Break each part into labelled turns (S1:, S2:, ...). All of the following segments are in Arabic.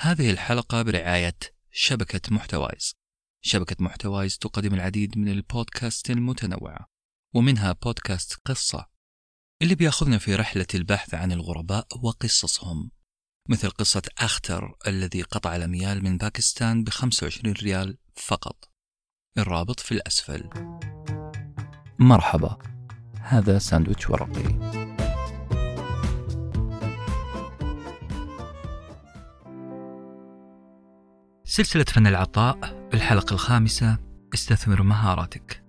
S1: هذه الحلقة برعاية شبكة محتوايز. شبكة محتوايز تقدم العديد من البودكاست المتنوعة ومنها بودكاست قصة اللي بياخذنا في رحلة البحث عن الغرباء وقصصهم مثل قصة أختر الذي قطع الأميال من باكستان ب 25 ريال فقط. الرابط في الأسفل. مرحبا هذا ساندويتش ورقي. سلسلة فن العطاء الحلقة الخامسة استثمر مهاراتك.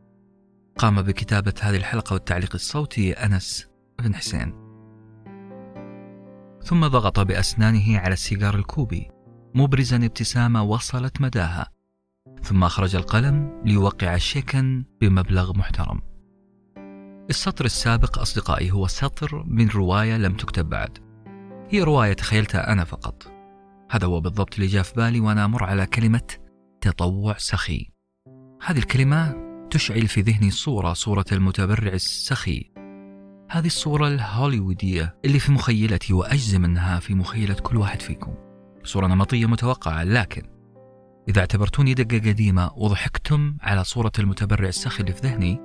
S1: قام بكتابة هذه الحلقة والتعليق الصوتي أنس بن حسين. ثم ضغط بأسنانه على السيجار الكوبي. مبرزا ابتسامة وصلت مداها. ثم أخرج القلم ليوقع شيكا بمبلغ محترم. السطر السابق أصدقائي هو سطر من رواية لم تكتب بعد. هي رواية تخيلتها أنا فقط. هذا هو بالضبط اللي جاء في بالي وأنا أمر على كلمة تطوع سخي. هذه الكلمة تشعل في ذهني صورة صورة المتبرع السخي. هذه الصورة الهوليوودية اللي في مخيلتي وأجزم أنها في مخيلة كل واحد فيكم. صورة نمطية متوقعة لكن إذا اعتبرتوني دقة قديمة وضحكتم على صورة المتبرع السخي اللي في ذهني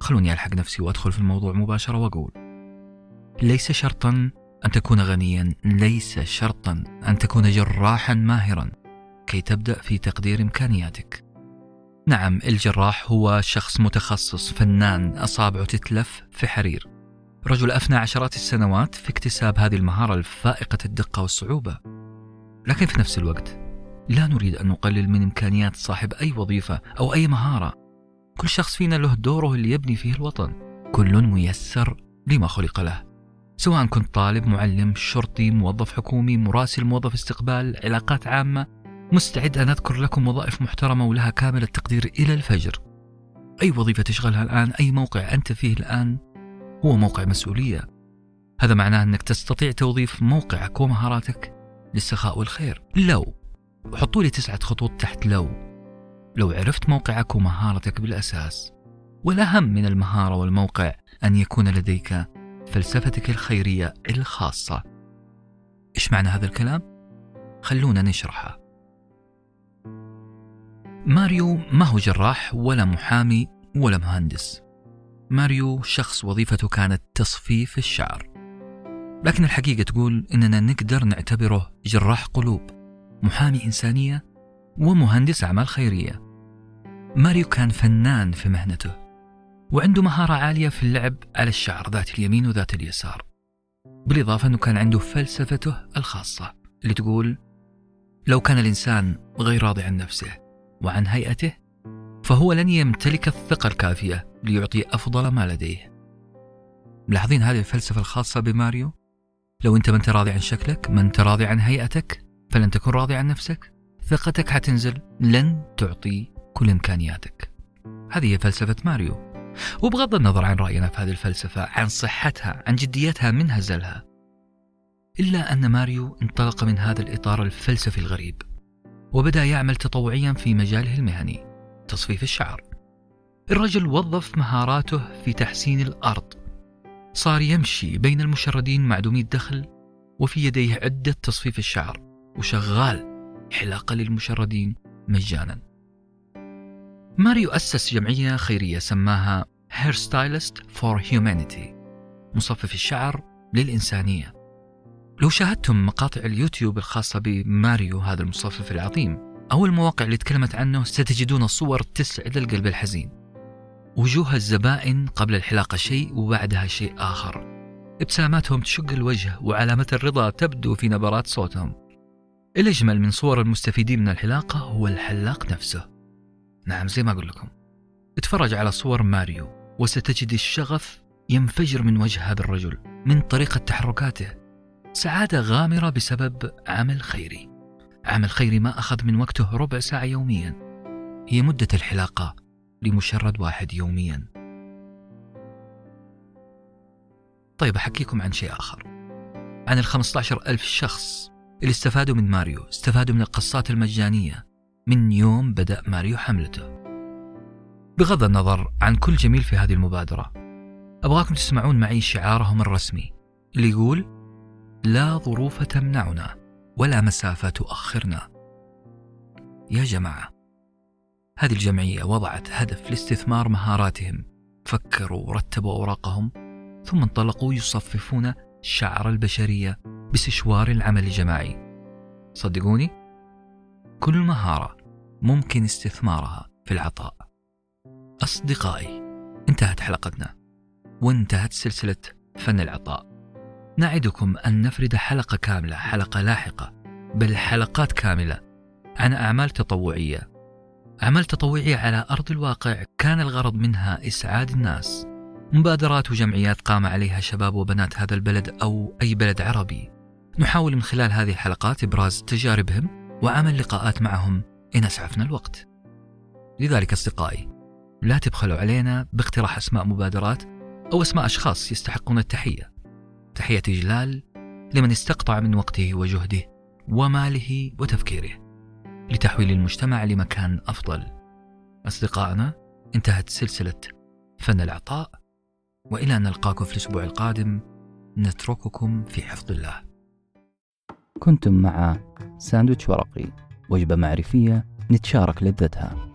S1: خلوني ألحق نفسي وأدخل في الموضوع مباشرة وأقول ليس شرطا أن تكون غنيا ليس شرطا أن تكون جراحا ماهرا كي تبدأ في تقدير إمكانياتك. نعم الجراح هو شخص متخصص فنان أصابعه تتلف في حرير. رجل أفنى عشرات السنوات في اكتساب هذه المهارة الفائقة الدقة والصعوبة. لكن في نفس الوقت لا نريد أن نقلل من إمكانيات صاحب أي وظيفة أو أي مهارة. كل شخص فينا له دوره اللي يبني فيه الوطن. كل ميسر لما خلق له. سواء كنت طالب معلم شرطي موظف حكومي مراسل موظف استقبال علاقات عامة مستعد أن أذكر لكم وظائف محترمة ولها كامل التقدير إلى الفجر. أي وظيفة تشغلها الآن أي موقع أنت فيه الآن هو موقع مسؤولية. هذا معناه أنك تستطيع توظيف موقعك ومهاراتك للسخاء والخير. لو حطوا لي تسعة خطوط تحت لو. لو عرفت موقعك ومهارتك بالأساس والأهم من المهارة والموقع أن يكون لديك فلسفتك الخيرية الخاصة. إيش معنى هذا الكلام؟ خلونا نشرحه. ماريو ما هو جراح ولا محامي ولا مهندس. ماريو شخص وظيفته كانت تصفيف الشعر. لكن الحقيقة تقول إننا نقدر نعتبره جراح قلوب محامي إنسانية ومهندس أعمال خيرية. ماريو كان فنان في مهنته. وعنده مهارة عالية في اللعب على الشعر ذات اليمين وذات اليسار. بالإضافة أنه كان عنده فلسفته الخاصة اللي تقول لو كان الإنسان غير راضي عن نفسه وعن هيئته فهو لن يمتلك الثقة الكافية ليعطي أفضل ما لديه. ملاحظين هذه الفلسفة الخاصة بماريو؟ لو أنت ما أنت راضي عن شكلك ما أنت راضي عن هيئتك فلن تكون راضي عن نفسك ثقتك حتنزل لن تعطي كل إمكانياتك. هذه هي فلسفة ماريو. وبغض النظر عن رأينا في هذه الفلسفة عن صحتها عن جديتها من هزلها. إلا أن ماريو انطلق من هذا الإطار الفلسفي الغريب وبدأ يعمل تطوعيا في مجاله المهني تصفيف الشعر. الرجل وظف مهاراته في تحسين الأرض. صار يمشي بين المشردين معدومي الدخل وفي يديه عدة تصفيف الشعر وشغال حلاقة للمشردين مجانا. ماريو أسس جمعية خيرية سماها Hair Stylist for Humanity مصفف الشعر للإنسانية. لو شاهدتم مقاطع اليوتيوب الخاصة بماريو هذا المصفف العظيم أو المواقع اللي تكلمت عنه ستجدون صور تسعد القلب الحزين. وجوه الزبائن قبل الحلاقة شيء وبعدها شيء آخر. ابتساماتهم تشق الوجه وعلامة الرضا تبدو في نبرات صوتهم. الأجمل من صور المستفيدين من الحلاقة هو الحلاق نفسه. نعم زي ما أقول لكم. اتفرج على صور ماريو وستجد الشغف ينفجر من وجه هذا الرجل من طريقة تحركاته. سعادة غامرة بسبب عمل خيري. عمل خيري ما أخذ من وقته ربع ساعة يوميا. هي مدة الحلاقة لمشرد واحد يوميا. طيب أحكيكم عن شيء آخر. عن الخمسة عشر ألف شخص اللي استفادوا من ماريو استفادوا من القصات المجانية. من يوم بدأ ماريو حملته. بغض النظر عن كل جميل في هذه المبادرة أبغاكم تسمعون معي شعارهم الرسمي اللي يقول لا ظروف تمنعنا ولا مسافة تؤخرنا. يا جماعة هذه الجمعية وضعت هدف لاستثمار مهاراتهم. فكروا ورتبوا أوراقهم ثم انطلقوا يصففون شعر البشرية باستشوار العمل الجماعي. صدقوني؟ كل مهارة ممكن استثمارها في العطاء. أصدقائي انتهت حلقتنا. وانتهت سلسلة فن العطاء. نعدكم أن نفرد حلقة كاملة حلقة لاحقة بل حلقات كاملة عن أعمال تطوعية. أعمال تطوعية على أرض الواقع كان الغرض منها إسعاد الناس. مبادرات وجمعيات قام عليها شباب وبنات هذا البلد أو أي بلد عربي. نحاول من خلال هذه الحلقات إبراز تجاربهم وعمل لقاءات معهم إن أسعفنا الوقت. لذلك أصدقائي لا تبخلوا علينا باقتراح أسماء مبادرات أو أسماء أشخاص يستحقون التحية. تحية إجلال لمن استقطع من وقته وجهده وماله وتفكيره لتحويل المجتمع لمكان أفضل. أصدقائنا انتهت سلسلة فن العطاء وإلى أن نلقاكم في الأسبوع القادم نترككم في حفظ الله.
S2: كنتم مع ساندويتش ورقي. وجبة معرفية نتشارك لذتها.